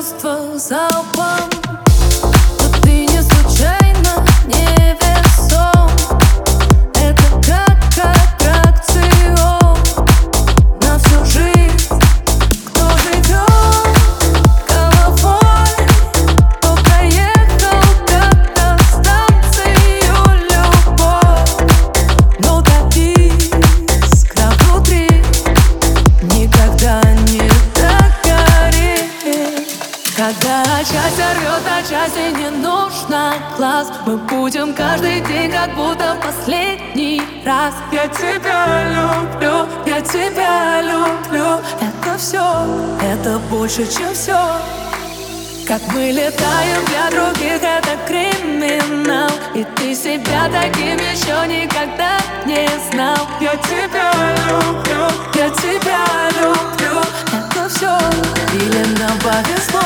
я чувствовал Когда счастье рвет, а счастье не нужно глаз Мы будем каждый день, как будто в последний раз. Я тебя люблю, я тебя люблю. Это все, это больше, чем все как мы летаем для других, это криминал. И ты себя таким еще никогда не знал. Я тебя люблю, я тебя люблю. Это все, или нам повезло